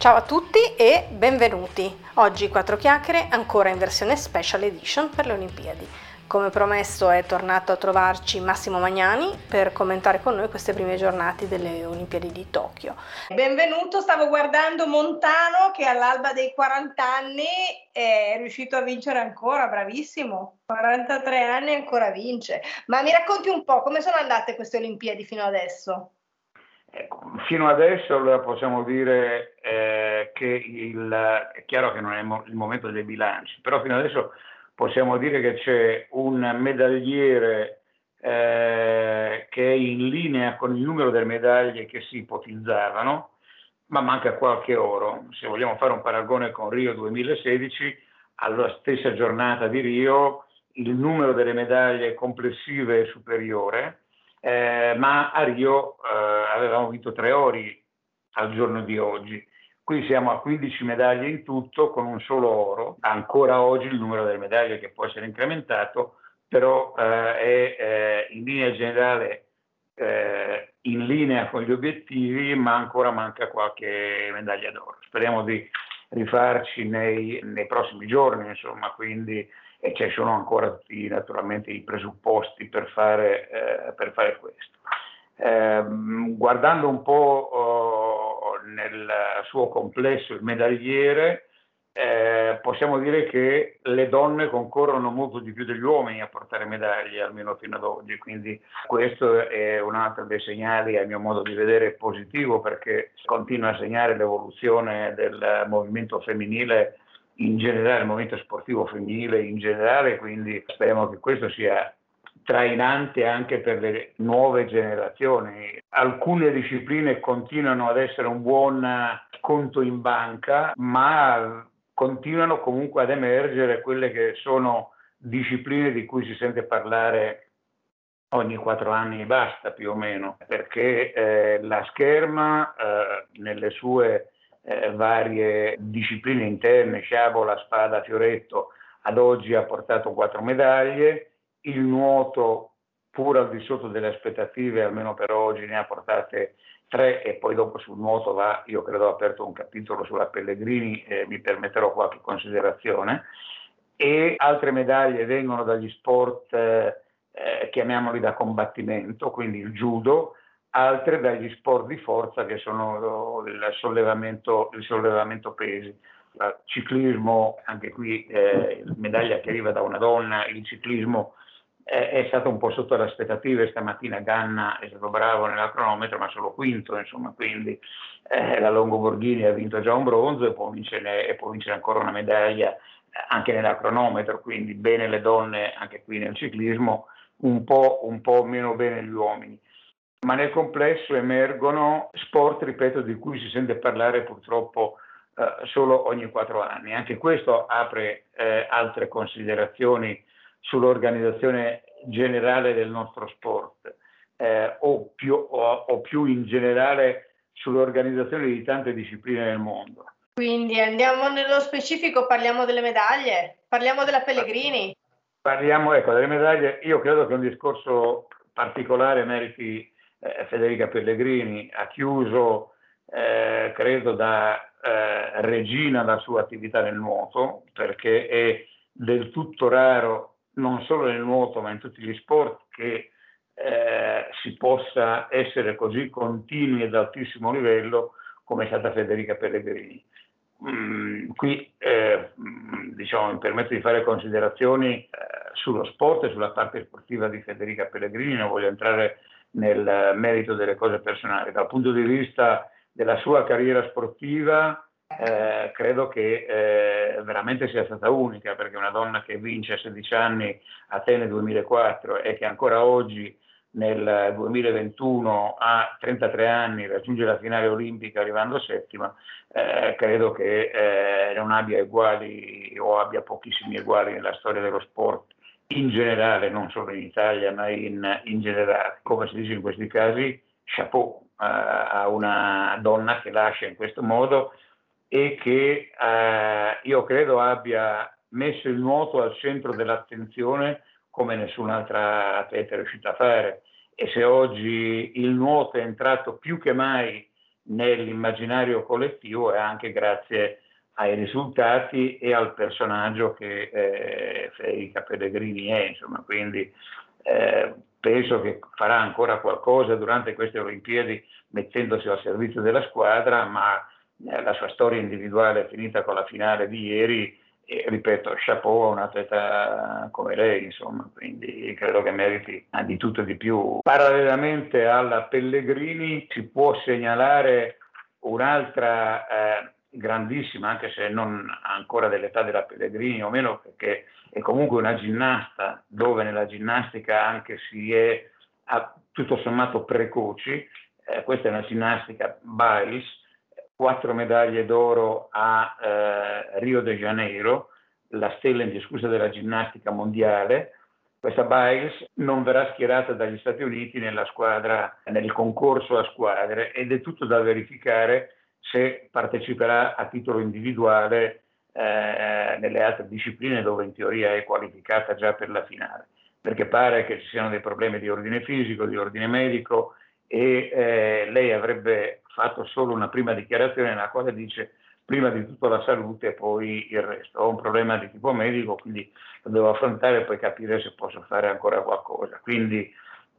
Ciao a tutti e benvenuti. Oggi quattro chiacchiere ancora in versione special edition per le Olimpiadi. Come promesso è tornato a trovarci Massimo Magnani per commentare con noi queste prime giornate delle Olimpiadi di Tokyo. Benvenuto, stavo guardando Montano che all'alba dei 40 anni è riuscito a vincere ancora, bravissimo. 43 anni e ancora vince. Ma mi racconti un po' come sono andate queste Olimpiadi fino adesso? Ecco, fino adesso allora possiamo dire eh, che il, è chiaro che non è il momento dei bilanci, però fino adesso possiamo dire che c'è un medagliere eh, che è in linea con il numero delle medaglie che si ipotizzavano, ma manca qualche oro. Se vogliamo fare un paragone con Rio 2016, alla stessa giornata di Rio il numero delle medaglie complessive è superiore, eh, ma a Rio eh, avevamo vinto tre ori al giorno di oggi. Qui siamo a 15 medaglie in tutto con un solo oro. Ancora oggi il numero delle medaglie che può essere incrementato, però eh, è eh, in linea generale eh, in linea con gli obiettivi, ma ancora manca qualche medaglia d'oro. Speriamo di rifarci nei, nei prossimi giorni, insomma, quindi e ci sono ancora tutti naturalmente i presupposti per fare, eh, per fare questo. Eh, guardando un po' oh, nel suo complesso il medagliere, eh, possiamo dire che le donne concorrono molto di più degli uomini a portare medaglie, almeno fino ad oggi, quindi questo è un altro dei segnali, a mio modo di vedere, positivo perché continua a segnare l'evoluzione del movimento femminile in generale, il movimento sportivo femminile in generale, quindi speriamo che questo sia trainante anche per le nuove generazioni. Alcune discipline continuano ad essere un buon conto in banca, ma continuano comunque ad emergere quelle che sono discipline di cui si sente parlare ogni quattro anni e basta più o meno, perché eh, la scherma eh, nelle sue eh, varie discipline interne, sciabola, spada, fioretto, ad oggi ha portato quattro medaglie, il nuoto pur al di sotto delle aspettative, almeno per oggi, ne ha portate tre e poi dopo sul nuoto va, io credo, ho aperto un capitolo sulla Pellegrini e mi permetterò qualche considerazione. E altre medaglie vengono dagli sport, eh, eh chiamiamoli da combattimento, quindi il judo, altre dagli sport di forza che sono il sollevamento, il sollevamento pesi. Il ciclismo, anche qui eh, medaglia che arriva da una donna, il ciclismo è, stato un po' sotto le aspettative, stamattina Ganna è stato bravo nella cronometro ma solo quinto, insomma, quindi eh, la Longo Borghini ha vinto già un bronzo e può vincere, e può vincere ancora una medaglia anche nella cronometro, quindi bene le donne anche qui nel ciclismo, un po', un po meno bene gli uomini ma nel complesso emergono sport, ripeto, di cui si sente parlare purtroppo eh, solo ogni quattro anni. Anche questo apre eh, altre considerazioni sull'organizzazione generale del nostro sport eh, o, più, o, o più in generale sull'organizzazione di tante discipline nel mondo. Quindi andiamo nello specifico, parliamo delle medaglie, parliamo della Pellegrini. Parliamo ecco, delle medaglie, io credo che un discorso particolare meriti eh, Federica Pellegrini ha chiuso, eh, credo, da eh, regina la sua attività nel nuoto, perché è del tutto raro, non solo nel nuoto, ma in tutti gli sport, che eh, si possa essere così continui ed altissimo livello come è stata Federica Pellegrini. Mm, qui eh, mm, diciamo, mi permetto di fare considerazioni eh, sullo sport e sulla parte sportiva di Federica Pellegrini, non voglio entrare nel merito delle cose personali. Dal punto di vista della sua carriera sportiva, eh, credo che eh, veramente sia stata unica, perché una donna che vince a 16 anni Atene 2004 e che ancora oggi nel 2021 a 33 anni raggiunge la finale olimpica arrivando settima, eh, credo che eh, non abbia uguali o abbia pochissimi uguali nella storia dello sport in generale, non solo in Italia, ma in, in generale. Come si dice in questi casi, chapeau uh, a una donna che lascia in questo modo e che uh, io credo abbia messo il nuoto al centro dell'attenzione come nessun'altra atleta è riuscita a fare. E se oggi il nuoto è entrato più che mai nell'immaginario collettivo e anche grazie ai risultati e al personaggio che eh, Federica Pellegrini è, insomma, quindi eh, penso che farà ancora qualcosa durante queste Olimpiadi mettendosi al servizio della squadra, ma eh, la sua storia individuale è finita con la finale di ieri e ripeto, chapeau a un atleta come lei, insomma, quindi credo che meriti di tutto e di più. Parallelamente alla Pellegrini si può segnalare un'altra eh, grandissima, anche se non ancora dell'età della Pellegrini o meno, perché è comunque una ginnasta dove nella ginnastica anche si è a, tutto sommato precoci. Eh, questa è una ginnastica Biles, quattro medaglie d'oro a eh, Rio de Janeiro, la stella indiscussa della ginnastica mondiale. Questa Biles non verrà schierata dagli Stati Uniti nella squadra, nel concorso a squadre ed è tutto da verificare se parteciperà a titolo individuale eh, nelle altre discipline dove in teoria è qualificata già per la finale, perché pare che ci siano dei problemi di ordine fisico, di ordine medico e eh, lei avrebbe fatto solo una prima dichiarazione nella quale dice prima di tutto la salute e poi il resto. Ho un problema di tipo medico, quindi lo devo affrontare e poi capire se posso fare ancora qualcosa. Quindi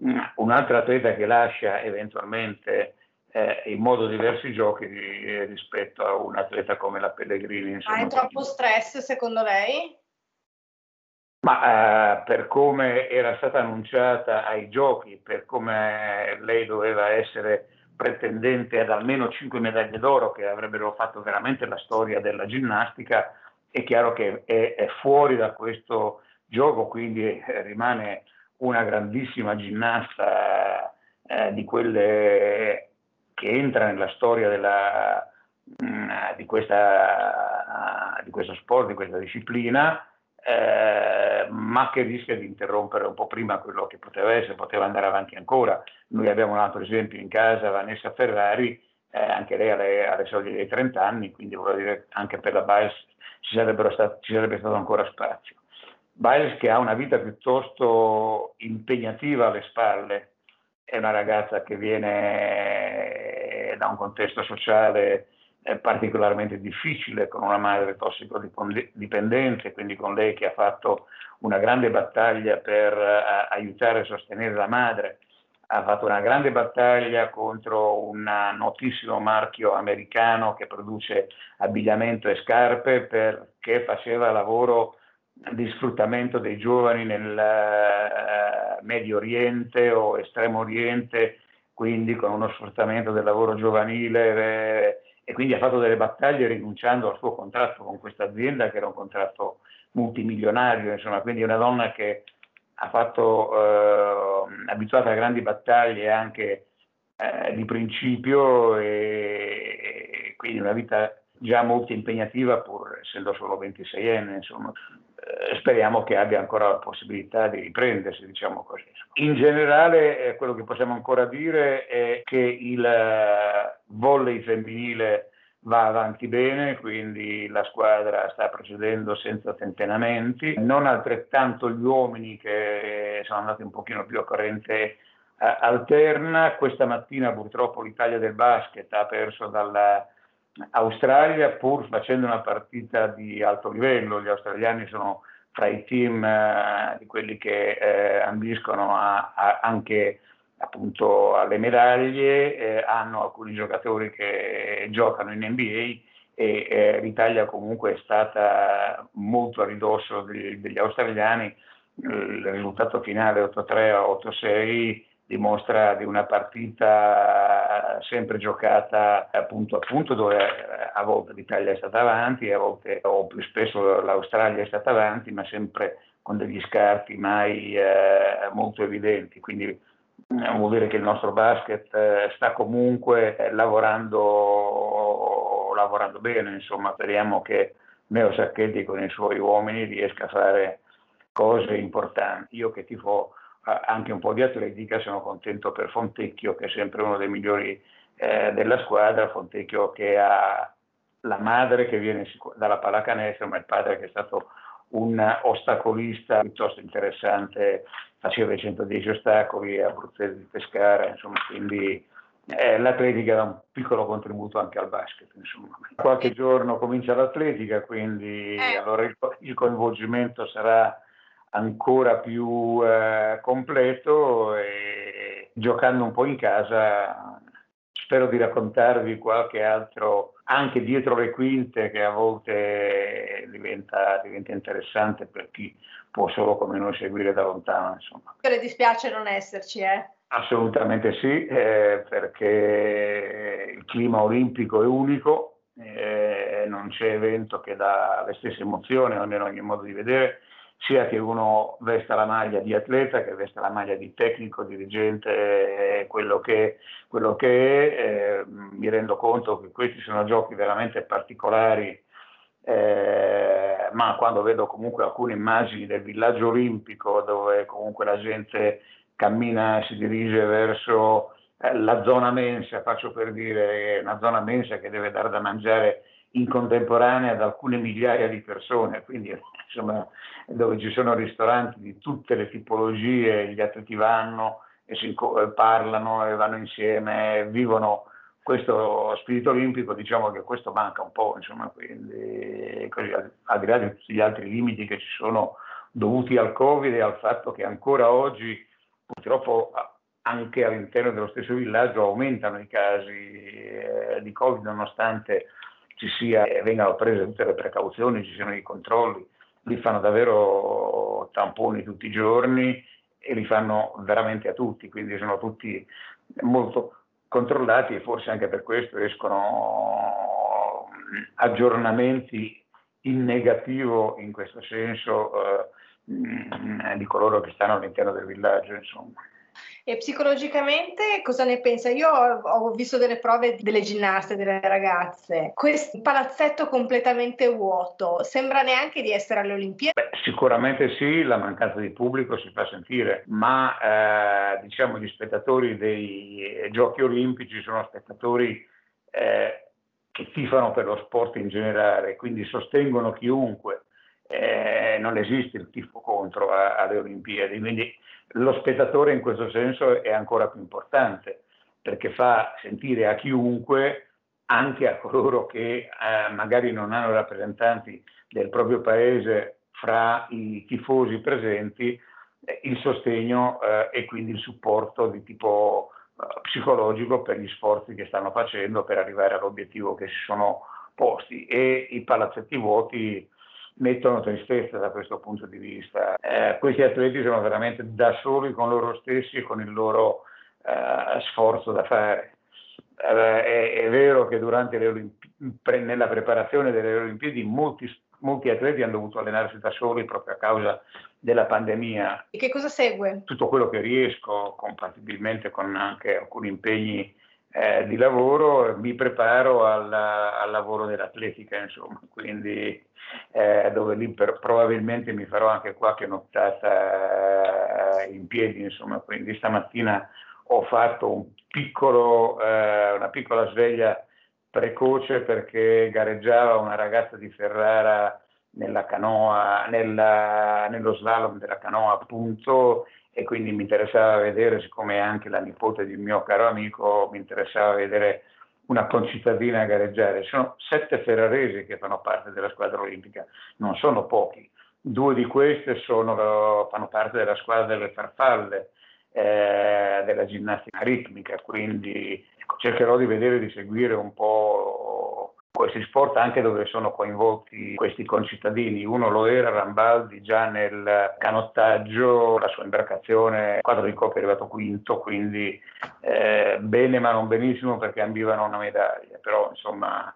mm, un altro atleta che lascia eventualmente eh, in modo diverso i giochi rispetto a un atleta come la Pellegrini. Insomma, Hai troppo stress secondo lei? Ma eh, per come era stata annunciata ai giochi, per come lei doveva essere pretendente ad almeno 5 medaglie d'oro che avrebbero fatto veramente la storia della ginnastica, è chiaro che è, è fuori da questo gioco, quindi eh, rimane una grandissima ginnasta eh, di quelle che entra nella storia della, mm, di, questa, di, questo sport, di questa disciplina, eh, ma che rischia di interrompere un po' prima quello che poteva essere, poteva andare avanti ancora. Noi abbiamo un altro esempio in casa, Vanessa Ferrari, eh, anche lei alle, alle soglie dei 30 anni, quindi voglio dire anche per la Biles ci, stat- ci sarebbe stato ancora spazio. Biles che ha una vita piuttosto impegnativa alle spalle, è una ragazza che viene da un contesto sociale eh, particolarmente difficile, con una madre tossicodipendente, quindi con lei che ha fatto una grande battaglia per uh, aiutare e sostenere la madre, ha fatto una grande battaglia contro un notissimo marchio americano che produce abbigliamento e scarpe perché faceva lavoro di sfruttamento dei giovani nel uh, Medio Oriente o Estremo Oriente, quindi con uno sfruttamento del lavoro giovanile eh, e quindi ha fatto delle battaglie rinunciando al suo contratto con questa azienda che era un contratto multimilionario, insomma, quindi una donna che ha fatto eh, abituata a grandi battaglie anche eh, di principio e, e quindi una vita già molto impegnativa pur essendo solo 26enne, insomma. Speriamo che abbia ancora la possibilità di riprendersi, diciamo così. In generale eh, quello che possiamo ancora dire è che il eh, volley femminile va avanti bene, quindi la squadra sta procedendo senza tentennamenti, non altrettanto gli uomini che sono andati un pochino più a corrente eh, alterna. Questa mattina purtroppo l'Italia del basket ha perso dalla Australia pur facendo una partita di alto livello, gli australiani sono fra i team eh, di quelli che eh, ambiscono a, a anche appunto alle medaglie, eh, hanno alcuni giocatori che giocano in NBA e eh, l'Italia comunque è stata molto a ridosso degli, degli australiani, il risultato finale 8-3 8-6 dimostra di una partita sempre giocata punto a punto dove eh, a volte l'Italia è stata avanti, a volte o più spesso l'Australia è stata avanti, ma sempre con degli scarti mai eh, molto evidenti. Quindi eh, vuol dire che il nostro basket eh, sta comunque eh, lavorando, lavorando bene, insomma speriamo che Meo Sacchetti con i suoi uomini riesca a fare cose importanti. Io che tifo anche un po' di atletica, sono contento per Fontecchio che è sempre uno dei migliori eh, della squadra, Fontecchio che ha la madre che viene dalla pallacanestro, ma il padre che è stato un ostacolista piuttosto interessante, faceva i 110 ostacoli a Bruzzese di Pescara, insomma, quindi eh, l'atletica dà un piccolo contributo anche al basket, insomma. Qualche giorno comincia l'atletica, quindi eh. allora il, il, coinvolgimento sarà ancora più eh, completo e giocando un po' in casa spero di raccontarvi qualche altro anche dietro le quinte che a volte diventa, diventa interessante per chi può solo come noi seguire da lontano. Insomma. Le dispiace non esserci, eh? Assolutamente sì, eh, perché il clima olimpico è unico, eh, non c'è evento che dà le stesse emozioni, almeno ogni modo di vedere, sia che uno vesta la maglia di atleta, che vesta la maglia di tecnico, dirigente, quello che, quello che è, eh, mi rendo conto che questi sono giochi veramente particolari, eh, ma quando vedo comunque alcune immagini del villaggio olimpico dove comunque la gente cammina si dirige verso eh, la zona mensa, faccio per dire una zona mensa che deve dare da mangiare in contemporanea ad alcune migliaia di persone, quindi insomma dove ci sono ristoranti di tutte le tipologie, gli atleti vanno e si parlano e vanno insieme, vivono questo spirito olimpico, diciamo che questo manca un po', insomma, quindi così, al di là di tutti gli altri limiti che ci sono dovuti al Covid e al fatto che ancora oggi purtroppo anche all'interno dello stesso villaggio aumentano i casi eh, di Covid nonostante ci sia, vengano prese tutte le precauzioni, ci siano i controlli, li fanno davvero tamponi tutti i giorni e li fanno veramente a tutti, quindi sono tutti molto controllati e forse anche per questo escono aggiornamenti in negativo in questo senso eh, di coloro che stanno all'interno del villaggio. Insomma. E psicologicamente cosa ne pensa? Io ho, visto delle prove delle ginnaste, delle ragazze. Questo palazzetto completamente vuoto, sembra neanche di essere alle Olimpiadi? Sicuramente sì, la mancanza di pubblico si fa sentire, ma eh, diciamo gli spettatori dei giochi olimpici sono spettatori eh, che tifano per lo sport in generale, quindi sostengono chiunque. Eh, non esiste il tifo contro a, alle Olimpiadi, quindi lo spettatore in questo senso è ancora più importante perché fa sentire a chiunque, anche a coloro che eh, magari non hanno rappresentanti del proprio paese fra i tifosi presenti, eh, il sostegno eh, e quindi il supporto di tipo eh, psicologico per gli sforzi che stanno facendo per arrivare all'obiettivo che si sono posti. E i palazzetti vuoti mettono tristezza da questo punto di vista. Eh, questi atleti sono veramente da soli con loro stessi e con il loro eh, sforzo da fare. Eh, è, è, vero che durante le Olimpi- nella preparazione delle Olimpiadi molti, molti atleti hanno dovuto allenarsi da soli proprio a causa della pandemia. E che cosa segue? Tutto quello che riesco, compatibilmente con anche alcuni impegni eh, di lavoro, mi preparo al, al lavoro dell'atletica, insomma, quindi eh, dove lì per, probabilmente mi farò anche qualche nottata eh, in piedi, insomma, quindi stamattina ho fatto un piccolo, eh, una piccola sveglia precoce perché gareggiava una ragazza di Ferrara nella canoa, nella, nello slalom della canoa appunto e quindi mi interessava vedere, siccome è anche la nipote di un mio caro amico, mi interessava vedere una concittadina gareggiare. Sono sette ferraresi che fanno parte della squadra olimpica, non sono pochi. Due di queste sono, fanno parte della squadra delle farfalle, eh, della ginnastica ritmica, quindi ecco, cercherò di vedere, di seguire un po' questi sport anche dove sono coinvolti questi concittadini. Uno lo era Rambaldi già nel canottaggio, la sua imbarcazione, quadro di coppia è arrivato quinto, quindi eh, bene ma non benissimo perché ambivano una medaglia, però insomma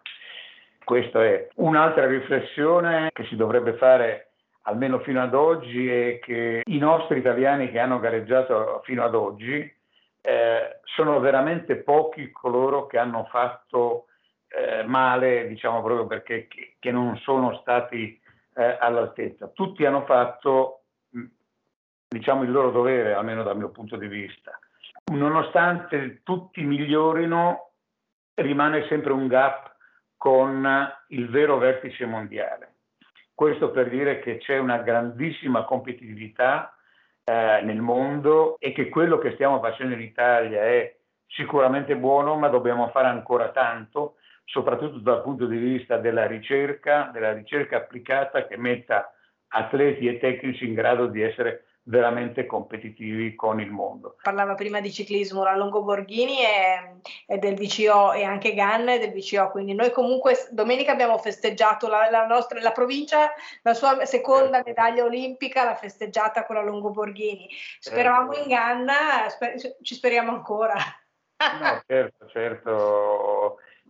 questa è un'altra riflessione che si dovrebbe fare almeno fino ad oggi è che i nostri italiani che hanno gareggiato fino ad oggi eh, sono veramente pochi coloro che hanno fatto eh, male, diciamo proprio perché che, che non sono stati eh, all'altezza. Tutti hanno fatto diciamo il loro dovere, almeno dal mio punto di vista. Nonostante tutti migliorino, rimane sempre un gap con il vero vertice mondiale. Questo per dire che c'è una grandissima competitività eh, nel mondo e che quello che stiamo facendo in Italia è sicuramente buono, ma dobbiamo fare ancora tanto, soprattutto dal punto di vista della ricerca, della ricerca applicata che metta atleti e tecnici in grado di essere veramente competitivi con il mondo. Parlava prima di ciclismo, la Longoborghini è, è del VCO e anche Ganna è del VCO, quindi noi comunque domenica abbiamo festeggiato la, la, nostra, la provincia, la sua seconda certo. medaglia olimpica l'ha festeggiata con la Longoborghini. Speravamo certo. in Ganna, sper- ci speriamo ancora. No, certo, certo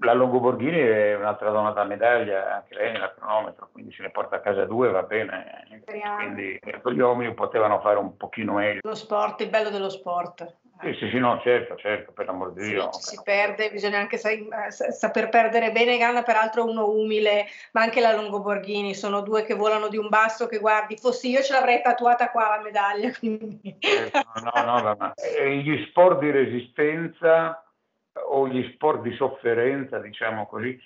la Longoborghini è un'altra donna da medaglia, anche lei nella cronometro, quindi se ne porta a casa due va bene. Speriamo. Quindi gli uomini potevano fare un pochino meglio. Lo sport, il bello dello sport. Sì, sì, sì, no, certo, certo, per l'amor di Dio. Sì, si perde, bisogna anche sai, saper perdere bene. Ganna, peraltro, uno umile, ma anche la Longoborghini sono due che volano di un basso. Che guardi, fossi io ce l'avrei tatuata qua la medaglia. Quindi. Eh, no, no, no, ma gli sport di resistenza o gli sport di sofferenza, diciamo così,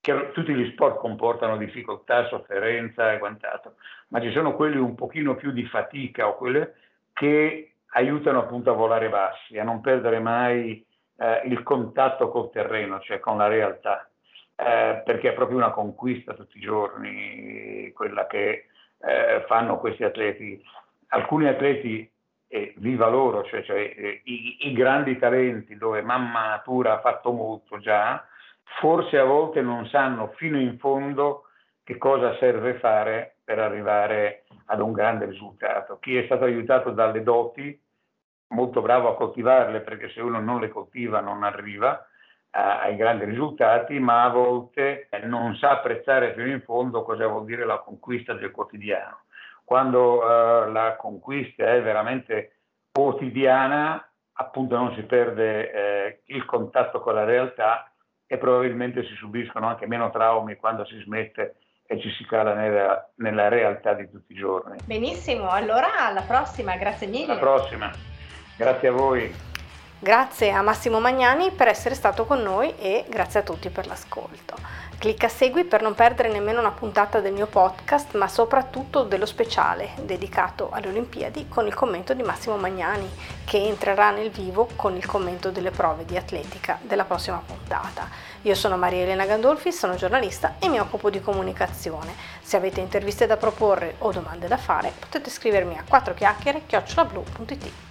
che tutti gli sport comportano difficoltà, sofferenza e quant'altro, ma ci sono quelli un pochino più di fatica o quelle che aiutano appunto a volare bassi, a non perdere mai eh, il contatto col terreno, cioè con la realtà, eh, perché è proprio una conquista tutti i giorni quella che eh, fanno questi atleti. Alcuni atleti e viva loro, cioè, cioè eh, i, i, grandi talenti dove mamma natura ha fatto molto già, forse a volte non sanno fino in fondo che cosa serve fare per arrivare ad un grande risultato. Chi è stato aiutato dalle doti, molto bravo a coltivarle, perché se uno non le coltiva non arriva a, ai grandi risultati, ma a volte non sa apprezzare fino in fondo cosa vuol dire la conquista del quotidiano quando eh, la conquista è veramente quotidiana, appunto non si perde eh, il contatto con la realtà e probabilmente si subiscono anche meno traumi quando si smette e ci si cala nella, nella realtà di tutti i giorni. Benissimo, allora alla prossima, grazie mille. Alla prossima, grazie a voi. Grazie a Massimo Magnani per essere stato con noi e grazie a tutti per l'ascolto. Clicca segui per non perdere nemmeno una puntata del mio podcast, ma soprattutto dello speciale dedicato alle Olimpiadi con il commento di Massimo Magnani, che entrerà nel vivo con il commento delle prove di atletica della prossima puntata. Io sono Maria Elena Gandolfi, sono giornalista e mi occupo di comunicazione. Se avete interviste da proporre o domande da fare, potete scrivermi a 4chiacchiere-blu.it.